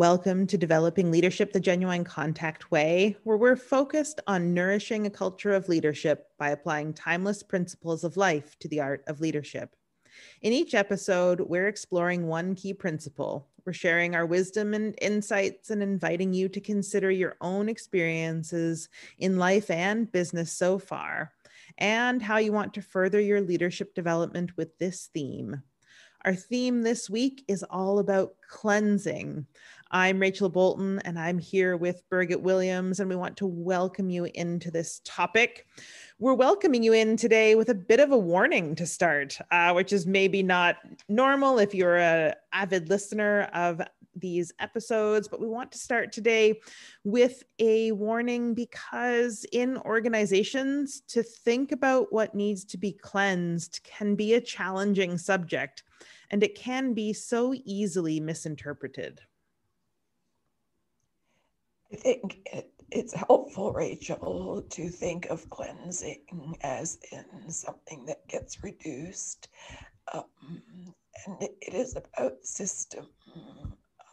Welcome to Developing Leadership the Genuine Contact Way, where we're focused on nourishing a culture of leadership by applying timeless principles of life to the art of leadership. In each episode, we're exploring one key principle. We're sharing our wisdom and insights and inviting you to consider your own experiences in life and business so far, and how you want to further your leadership development with this theme. Our theme this week is all about cleansing. I'm Rachel Bolton, and I'm here with Birgitt Williams, and we want to welcome you into this topic. We're welcoming you in today with a bit of a warning to start, uh, which is maybe not normal if you're an avid listener of these episodes, but we want to start today with a warning because in organizations, to think about what needs to be cleansed can be a challenging subject and it can be so easily misinterpreted. I think it, it's helpful, Rachel, to think of cleansing as in something that gets reduced. Um, and it, is about system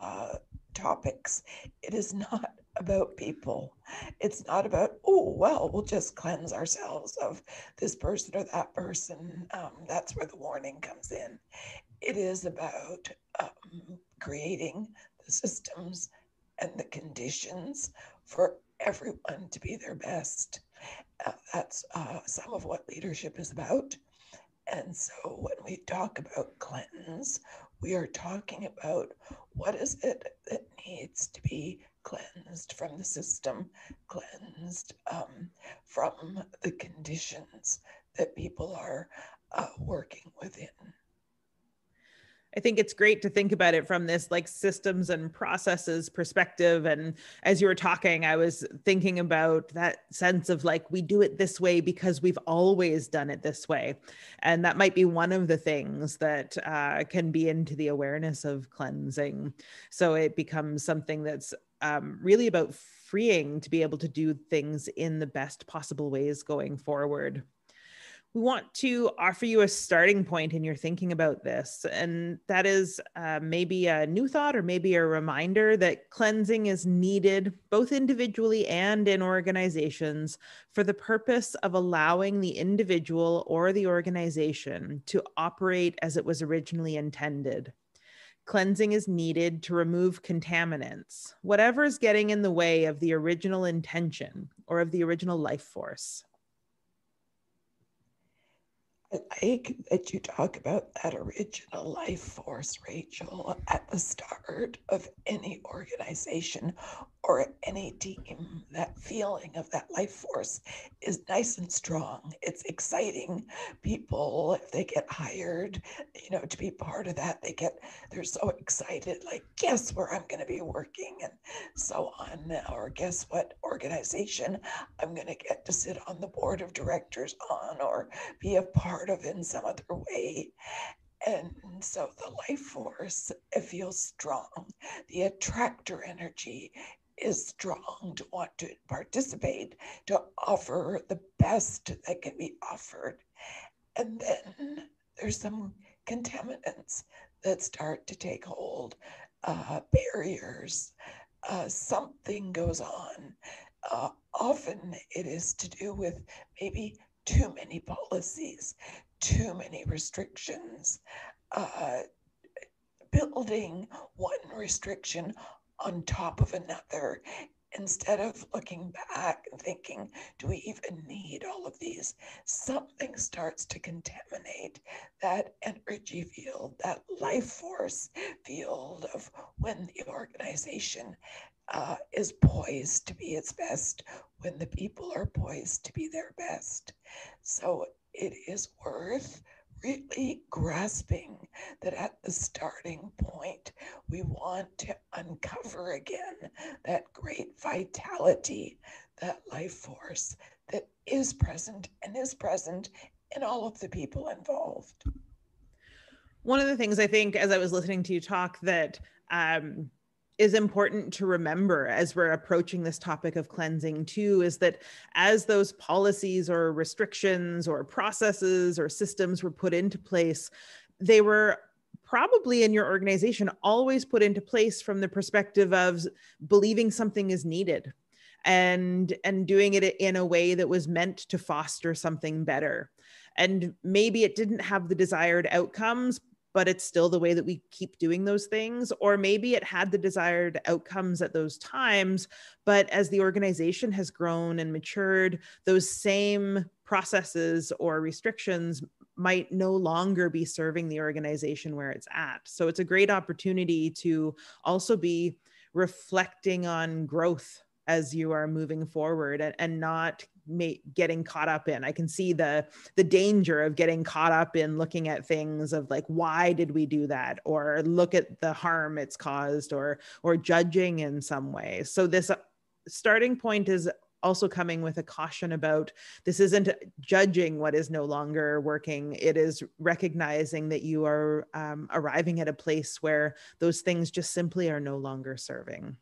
uh, topics. It is not about people. It's not about, oh, well, we'll just cleanse ourselves of this person or that person. Um, that's where the warning comes in. It is about um, creating the systems and the conditions for everyone to be their best. Uh, that's uh, some of what leadership is about. And so when we talk about cleanse, we are talking about what is it that needs to be cleansed from the system, cleansed um, from the conditions that people are uh, working within. I think it's great to think about it from this like systems and processes perspective. And as you were talking, I was thinking about that sense of like, we do it this way because we've always done it this way. And that might be one of the things that uh, can be into the awareness of cleansing. So it becomes something that's um, really about freeing to be able to do things in the best possible ways going forward we want to offer you a starting point in your thinking about this. And that is uh, maybe a new thought or maybe a reminder that cleansing is needed both individually and in organizations for the purpose of allowing the individual or the organization to operate as it was originally intended. Cleansing is needed to remove contaminants, whatever is getting in the way of the original intention or of the original life force. I like that you talk about that original life force, Rachel, at the start of any organization or any team. That feeling of that life force is nice and strong. It's exciting. People, if they get hired, you know, to be part of that, they get, they're so excited, like, guess where I'm going to be working and so on. Or guess what organization I'm going to get to sit on the board of directors on or be a part of in some other way. And so the life force it feels strong. The attractor energy is strong to want to participate, to offer the best that can be offered. And then there's some contaminants that start to take hold, uh, barriers. Uh, something goes on. Uh, often it is to do with maybe too many policies, too many restrictions, uh, building one restriction on top of another instead of looking back and thinking, do we even need all of these? Something starts to contaminate that energy field, that life force field of when the organization uh, is poised to be its best, when the people are poised to be their best. So it is worth really grasping that at the starting point, we want to uncover again that great vitality, that life force that is present and is present in all of the people involved. One of the things I think as I was listening to you talk that um, is important to remember as we're approaching this topic of cleansing too is that as those policies or restrictions or processes or systems were put into place they were probably in your organization always put into place from the perspective of believing something is needed and and doing it in a way that was meant to foster something better. And maybe it didn't have the desired outcomes but it's still the way that we keep doing those things. Or maybe it had the desired outcomes at those times, but as the organization has grown and matured, those same processes or restrictions might no longer be serving the organization where it's at. So it's a great opportunity to also be reflecting on growth as you are moving forward and, and not getting caught up in. I can see the the danger of getting caught up in looking at things of like why did we do that? Or look at the harm it's caused or or judging in some way. So this uh, starting point is also coming with a caution about this isn't judging what is no longer working. It is recognizing that you are um, arriving at a place where those things just simply are no longer serving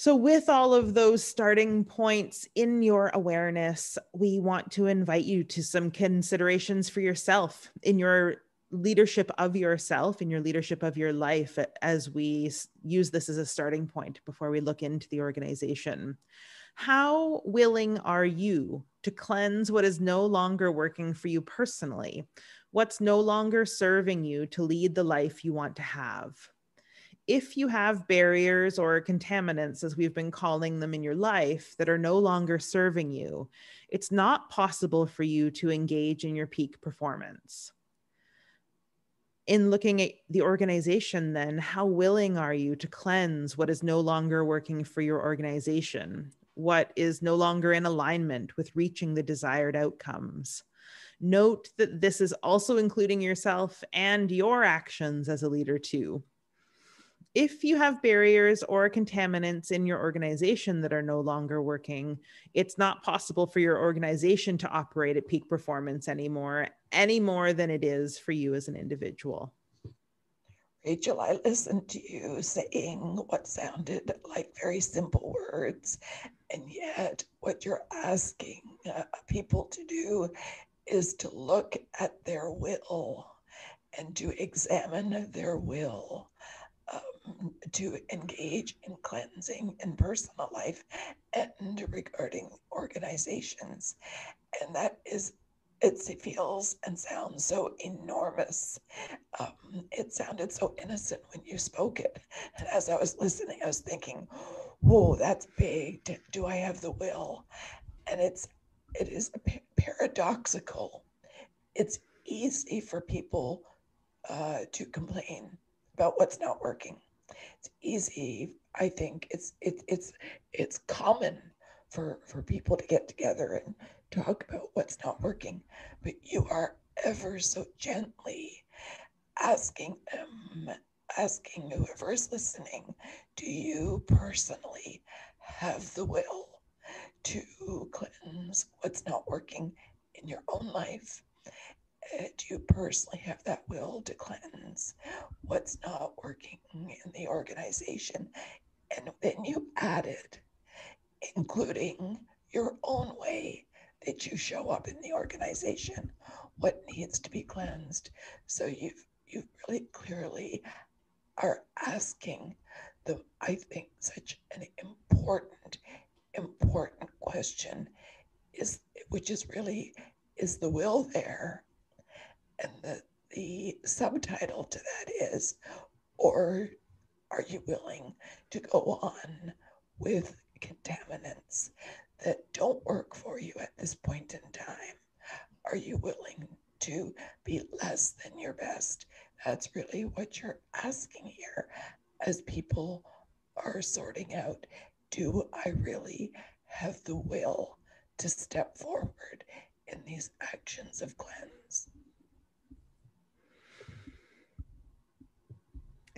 So, with all of those starting points in your awareness, we want to invite you to some considerations for yourself in your leadership of yourself, in your leadership of your life, as we use this as a starting point before we look into the organization. How willing are you to cleanse what is no longer working for you personally? What's no longer serving you to lead the life you want to have? If you have barriers or contaminants, as we've been calling them in your life, that are no longer serving you, it's not possible for you to engage in your peak performance. In looking at the organization, then, how willing are you to cleanse what is no longer working for your organization? What is no longer in alignment with reaching the desired outcomes? Note that this is also including yourself and your actions as a leader, too if you have barriers or contaminants in your organization that are no longer working, it's not possible for your organization to operate at peak performance anymore, any more than it is for you as an individual. Rachel, I listened to you saying what sounded like very simple words, and yet what you're asking uh, people to do is to look at their will and to examine their will to engage in cleansing in personal life and regarding organizations. And that is, it feels and sounds so enormous. Um, it sounded so innocent when you spoke it. And as I was listening, I was thinking, whoa, that's big. Do I have the will? And it's, it is paradoxical. It's easy for people uh, to complain about what's not working. It's easy. I think it's it, it's it's common for for people to get together and talk about what's not working, but you are ever so gently asking them, asking whoever is listening, do you personally have the will to cleanse what's not working in your own life do you personally have that will to cleanse what's not working in the organization? And then you added, including your own way that you show up in the organization, what needs to be cleansed. So you've you really clearly are asking the I think such an important, important question is which is really is the will there and the, the subtitle to that is, or are you willing to go on with contaminants that don't work for you at this point in time? Are you willing to be less than your best? That's really what you're asking here as people are sorting out do I really have the will to step forward in these actions of cleanse?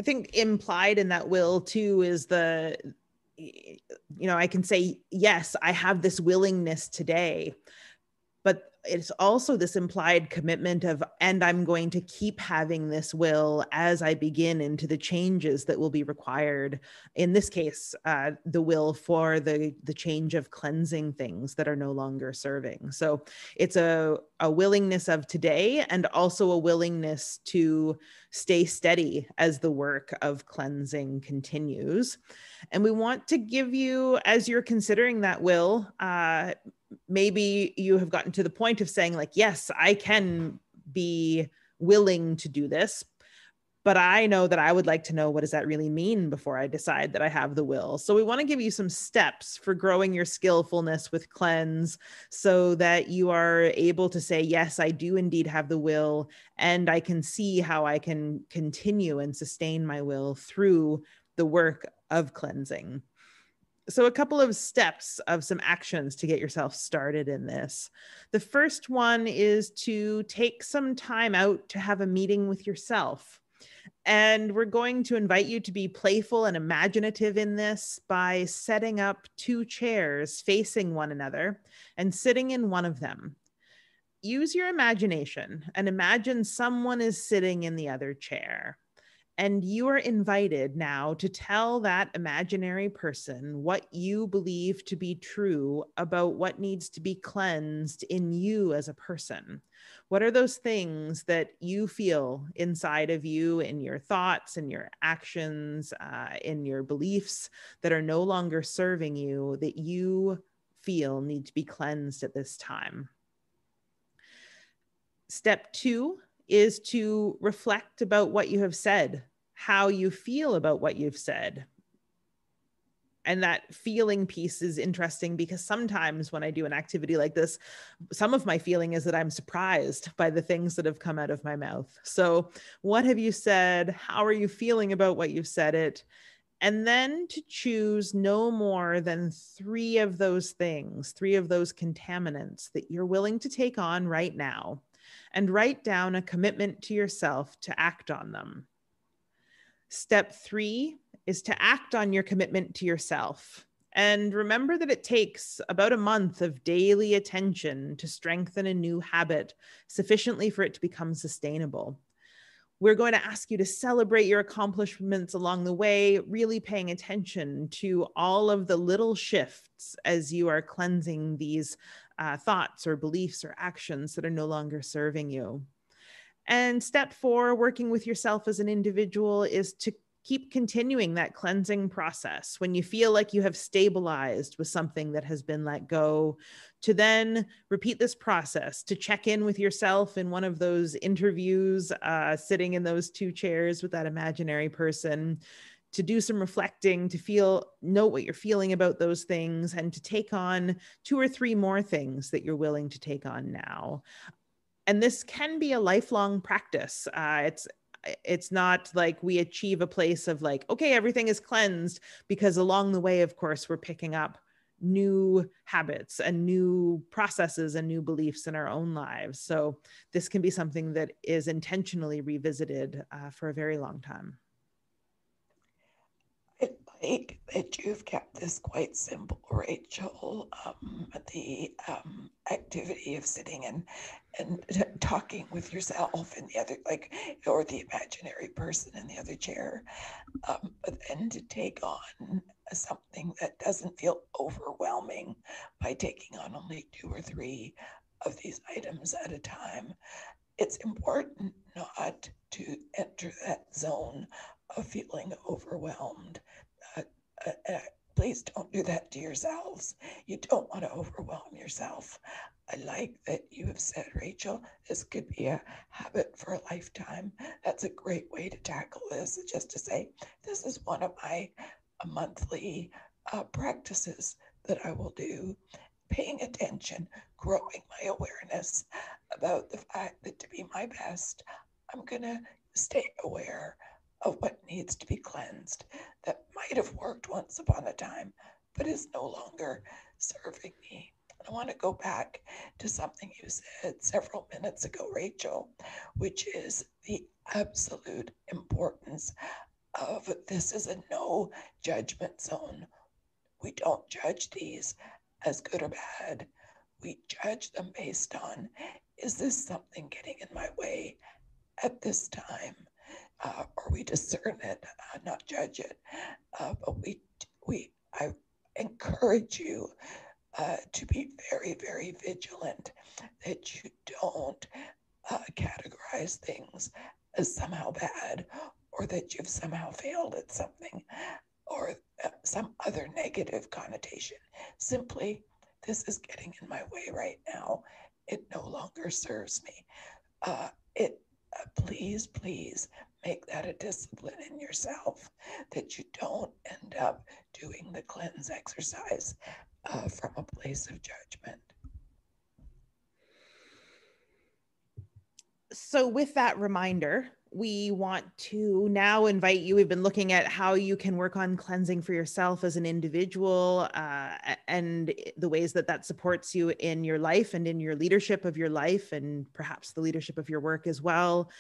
I think implied in that will too is the you know, I can say yes, I have this willingness today. But it's also this implied commitment of and i'm going to keep having this will as i begin into the changes that will be required in this case uh, the will for the the change of cleansing things that are no longer serving. So it's a, a willingness of today and also a willingness to stay steady as the work of cleansing continues. And we want to give you as you're considering that will uh, maybe you have gotten to the point of saying like yes i can be willing to do this but i know that i would like to know what does that really mean before i decide that i have the will. So we want to give you some steps for growing your skillfulness with cleanse so that you are able to say yes i do indeed have the will and i can see how i can continue and sustain my will through the work of cleansing so, a couple of steps of some actions to get yourself started in this. The first one is to take some time out to have a meeting with yourself. And we're going to invite you to be playful and imaginative in this by setting up two chairs facing one another and sitting in one of them. Use your imagination and imagine someone is sitting in the other chair. And you are invited now to tell that imaginary person what you believe to be true about what needs to be cleansed in you as a person. What are those things that you feel inside of you, in your thoughts, in your actions, uh, in your beliefs that are no longer serving you that you feel need to be cleansed at this time? Step two is to reflect about what you have said, how you feel about what you've said. And that feeling piece is interesting because sometimes when I do an activity like this, some of my feeling is that I'm surprised by the things that have come out of my mouth. So, what have you said? How are you feeling about what you've said it? And then to choose no more than three of those things, three of those contaminants that you're willing to take on right now and write down a commitment to yourself to act on them. Step three is to act on your commitment to yourself. And remember that it takes about a month of daily attention to strengthen a new habit sufficiently for it to become sustainable. We're going to ask you to celebrate your accomplishments along the way, really paying attention to all of the little shifts as you are cleansing these uh, thoughts or beliefs or actions that are no longer serving you. And step four, working with yourself as an individual, is to keep continuing that cleansing process when you feel like you have stabilized with something that has been let go to then repeat this process to check in with yourself in one of those interviews uh, sitting in those two chairs with that imaginary person to do some reflecting to feel know what you're feeling about those things and to take on two or three more things that you're willing to take on now. And this can be a lifelong practice. Uh, it's it's not like we achieve a place of like okay everything is cleansed because along the way of course we're picking up new habits and new processes and new beliefs in our own lives. So this can be something that is intentionally revisited uh, for a very long time like that you've kept this quite simple, Rachel. Um, the um, activity of sitting and and talking with yourself and the other, like, or the imaginary person in the other chair, um, but then to take on something that doesn't feel overwhelming by taking on only two or three of these items at a time. It's important not to enter that zone of feeling overwhelmed please don't do that to yourselves. You don't want to overwhelm yourself. I like that you have said, Rachel, this could be a habit for a lifetime. That's a great way to tackle this, just to say, this is one of my uh, monthly uh, practices that I will do, paying attention, growing my awareness about the fact that to be my best, I'm going to stay aware of what needs to be cleansed that might have worked once upon a time, but is no longer serving me. I want to go back to something you said several minutes ago, Rachel, which is the absolute importance of this is a no judgment zone. We don't judge these as good or bad. we judge them based on is this something getting in my way at this time? Uh, or we discern it, uh, not judge it. Uh, but we, we, I encourage you uh, to be very, very vigilant that you don't uh, categorize things as somehow bad or that you've somehow failed at something or uh, some other negative connotation. Simply, this is getting in my way right now. It no longer serves me. It please, please make that a discipline in yourself that you don't end up doing the cleanse exercise uh, from a place of judgment. So, with that reminder, we want to now invite you. We've been looking at how you can work on cleansing for yourself as an individual uh, and the ways that that supports you in your life and in your leadership of your life and perhaps the leadership of your work as well.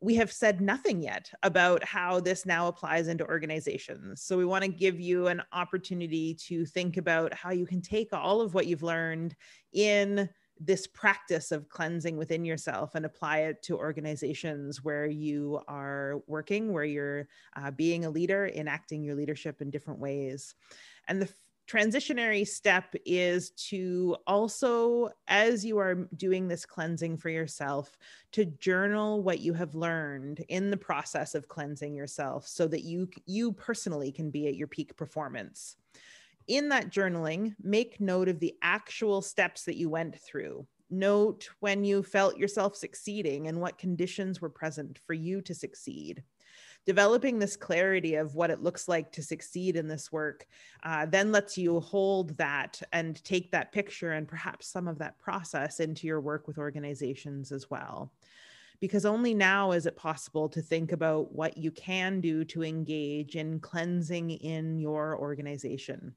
We have said nothing yet about how this now applies into organizations. So, we want to give you an opportunity to think about how you can take all of what you've learned in this practice of cleansing within yourself and apply it to organizations where you are working, where you're uh, being a leader, enacting your leadership in different ways. And the transitionary step is to also, as you are doing this cleansing for yourself, to journal what you have learned in the process of cleansing yourself so that you you personally can be at your peak performance in that journaling, make note of the actual steps that you went through. Note when you felt yourself succeeding and what conditions were present for you to succeed. Developing this clarity of what it looks like to succeed in this work uh, then lets you hold that and take that picture and perhaps some of that process into your work with organizations as well because only now is it possible to think about what you can do to engage in cleansing in your organization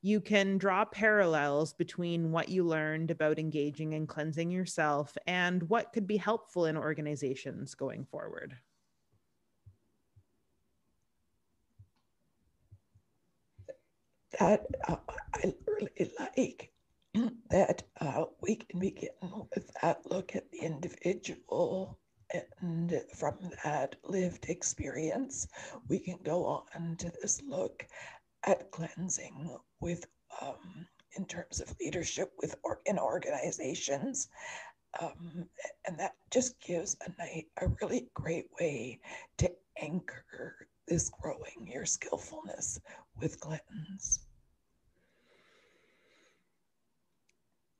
you can draw parallels between what you learned about engaging and cleansing yourself and what could be helpful in organizations going forward. That uh, I really like that uh, we can begin with that look at the individual and from that lived experience, we can go on to this look at cleansing with um, in terms of leadership with or in organizations. Um, and that just gives a night a really great way to anchor this growing your skillfulness with cleanse.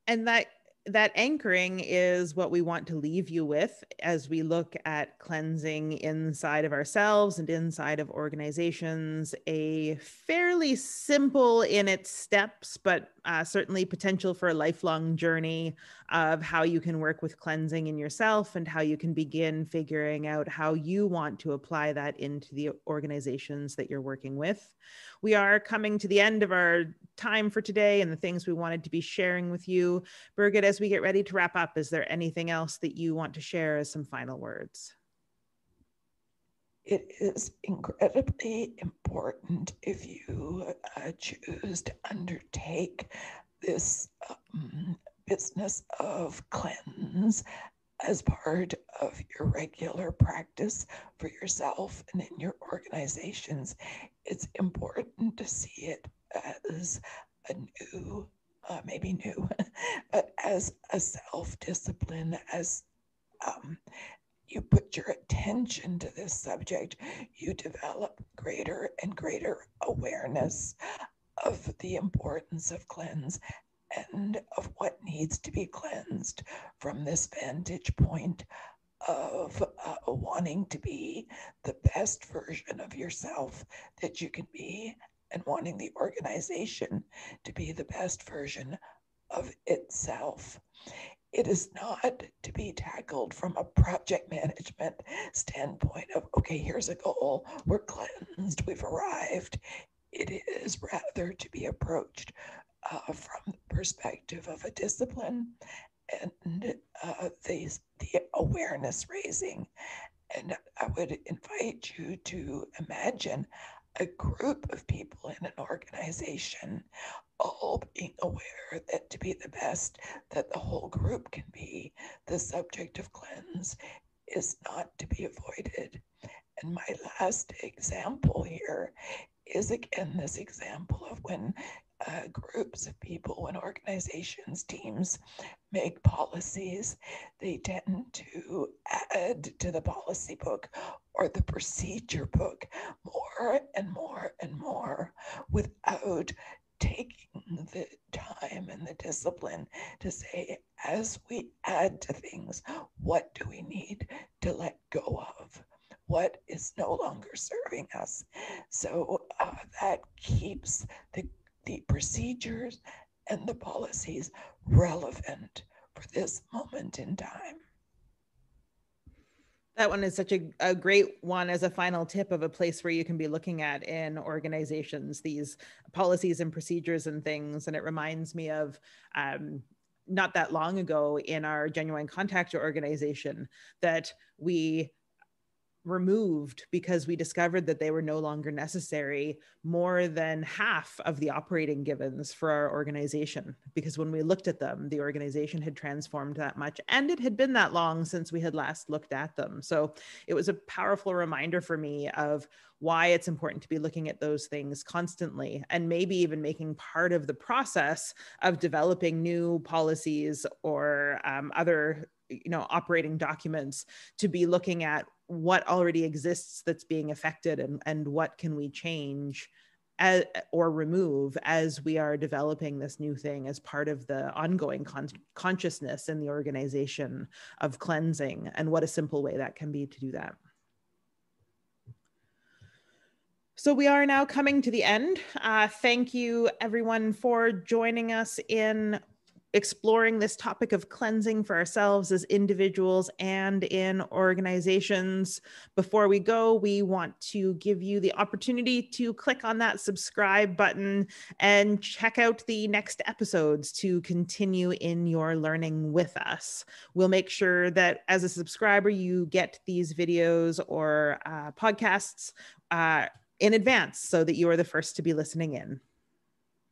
And that that anchoring is what we want to leave you with as we look at cleansing inside of ourselves and inside of organizations. A fairly simple in its steps, but uh, certainly potential for a lifelong journey of how you can work with cleansing in yourself and how you can begin figuring out how you want to apply that into the organizations that you're working with. We are coming to the end of our time for today and the things we wanted to be sharing with you. Birgitt, as we get ready to wrap up, is there anything else that you want to share as some final words? It is incredibly important if you uh, choose to undertake this um, business of cleanse as part of your regular practice for yourself and in your organizations. It's important to see it as a new, uh, maybe new, but as a self discipline, as um, you put your attention to this subject, you develop greater and greater awareness of the importance of cleanse and of what needs to be cleansed from this vantage point of uh, wanting to be the best version of yourself that you can be and wanting the organization to be the best version of itself it is not to be tackled from a project management standpoint of, okay, here's a goal, we're cleansed, we've arrived. It is rather to be approached uh, from the perspective of a discipline and uh, the, the awareness raising. And I would invite you to imagine a group of people in an organization all being aware that to be the best that the whole group can be, the subject of cleanse is not to be avoided. And my last example here is again this example of when uh, groups of people, when organizations, teams make policies, they tend to add to the policy book or the procedure book more and more and more without taking the time and the discipline to say, as we add to things, what do we need to let go of? What is no longer serving us? So uh, that keeps the, the procedures and the policies relevant for this moment in time. That one is such a, a great one as a final tip of a place where you can be looking at in organizations these policies and procedures and things. And it reminds me of um, not that long ago in our genuine contactor organization that we removed because we discovered that they were no longer necessary more than half of the operating givens for our organization. Because when we looked at them the organization had transformed that much and it had been that long since we had last looked at them. So it was a powerful reminder for me of why it's important to be looking at those things constantly and maybe even making part of the process of developing new policies or um, other you know operating documents to be looking at what already exists that's being affected and, and what can we change as, or remove as we are developing this new thing as part of the ongoing con- consciousness in the organization of cleansing and what a simple way that can be to do that so we are now coming to the end. Uh, thank you, everyone, for joining us in exploring this topic of cleansing for ourselves as individuals and in organizations. Before we go, we want to give you the opportunity to click on that subscribe button and check out the next episodes to continue in your learning with us. We'll make sure that as a subscriber, you get these videos or uh, podcasts uh, in advance so that you are the first to be listening in.